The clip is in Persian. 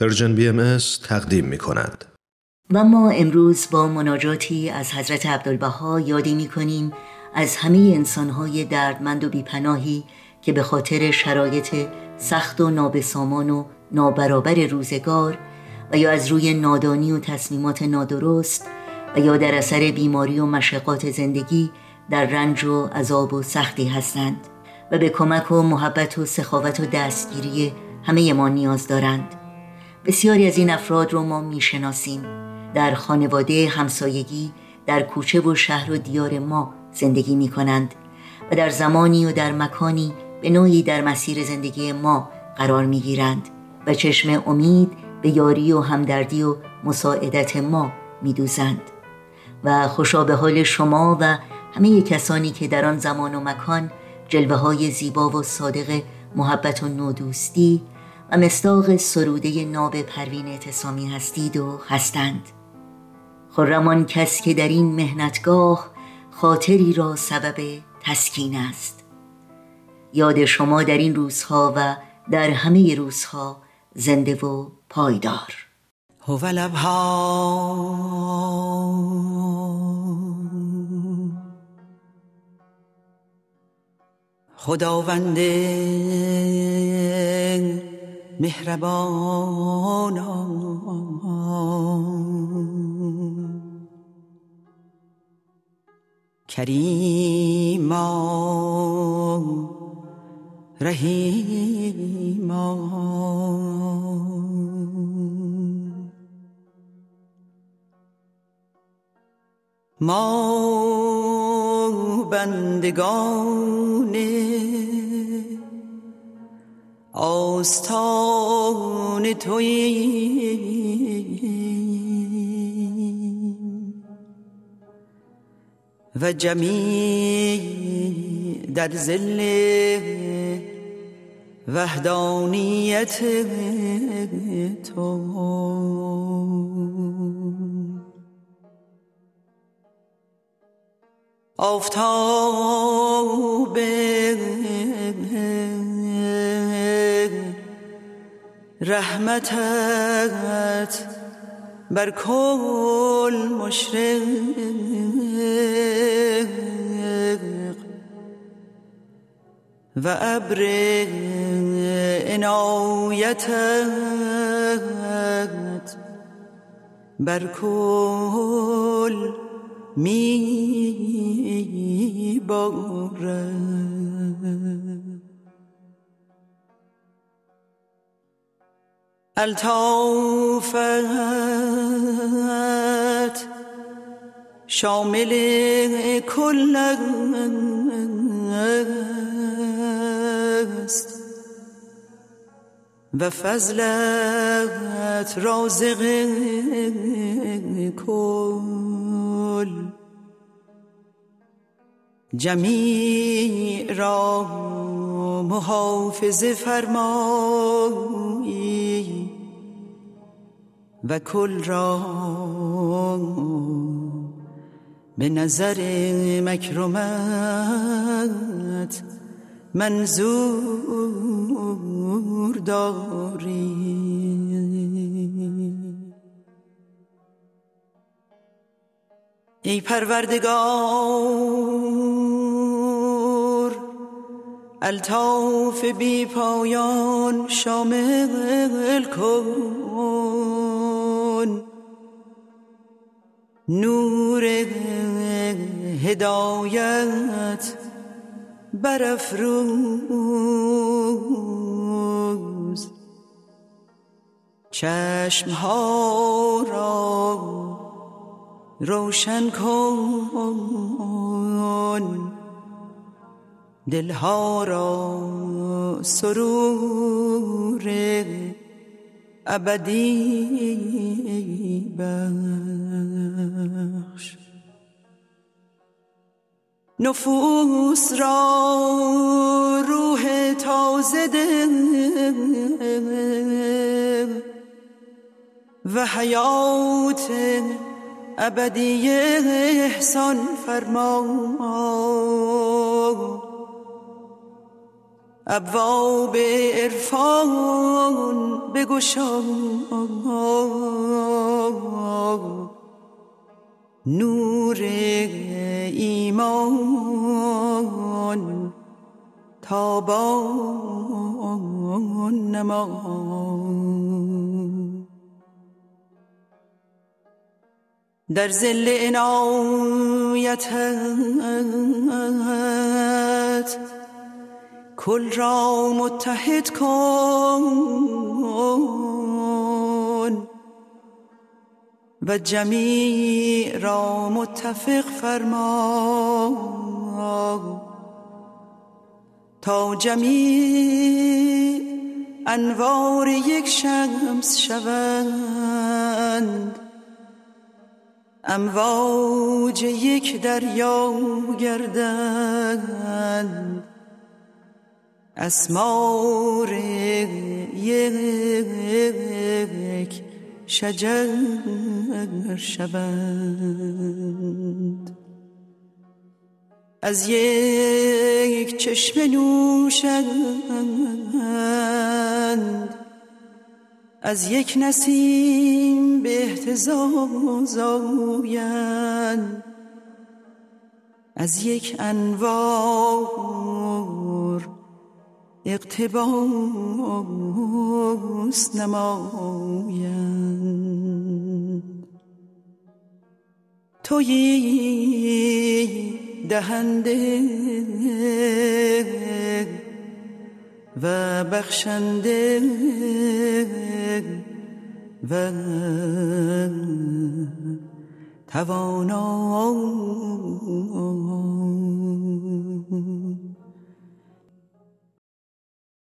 Persian BM تقدیم می کند. و ما امروز با مناجاتی از حضرت عبدالبها یادی می کنیم از همه انسانهای دردمند و بیپناهی که به خاطر شرایط سخت و نابسامان و نابرابر روزگار و یا از روی نادانی و تصمیمات نادرست و یا در اثر بیماری و مشقات زندگی در رنج و عذاب و سختی هستند و به کمک و محبت و سخاوت و دستگیری همه ما نیاز دارند بسیاری از این افراد رو ما می‌شناسیم. در خانواده همسایگی در کوچه و شهر و دیار ما زندگی می کنند و در زمانی و در مکانی به نوعی در مسیر زندگی ما قرار می گیرند و چشم امید به یاری و همدردی و مساعدت ما می دوزند و خوشا به حال شما و همه کسانی که در آن زمان و مکان جلوه های زیبا و صادق محبت و نودوستی و مستاق سروده ناب پروین اعتصامی هستید و هستند. خرمان کس که در این مهنتگاه خاطری را سبب تسکین است. یاد شما در این روزها و در همه روزها زنده و پایدار. خداوند مهربان کریما رحیما. ما بندگان آستان توی و جمیع در زل وحدانیت تو. آفتاب رحمتت بر کل مشرق و ابر عنایتت بر کل می بارد الطافت شامل کل است. و فضلت رازق کل. جمیع را محافظ فرمایی و کل را به نظر مکرمت منظور داری. ای پروردگار الطاف بی پایان شامل کن. نور هدایت برافروز. چشم ها را روشن کن. دلها را سرور ابدی بخش نفوس را روح تازه ده و حیات ابدی احسان فرما ابواب عرفان بگشا. نور ایمان تابان نما در زل عنایتت کل را متحد کن. و جمیع را متفق فرما تا جمیع انوار یک شمس شوند. امواج یک دریا گردند. اسمار یک شجر شوند از یک چشم نوشند از یک نسیم به آیند از یک انوار اقتباس نمایند. تویی دهنده و بخشنده و توانا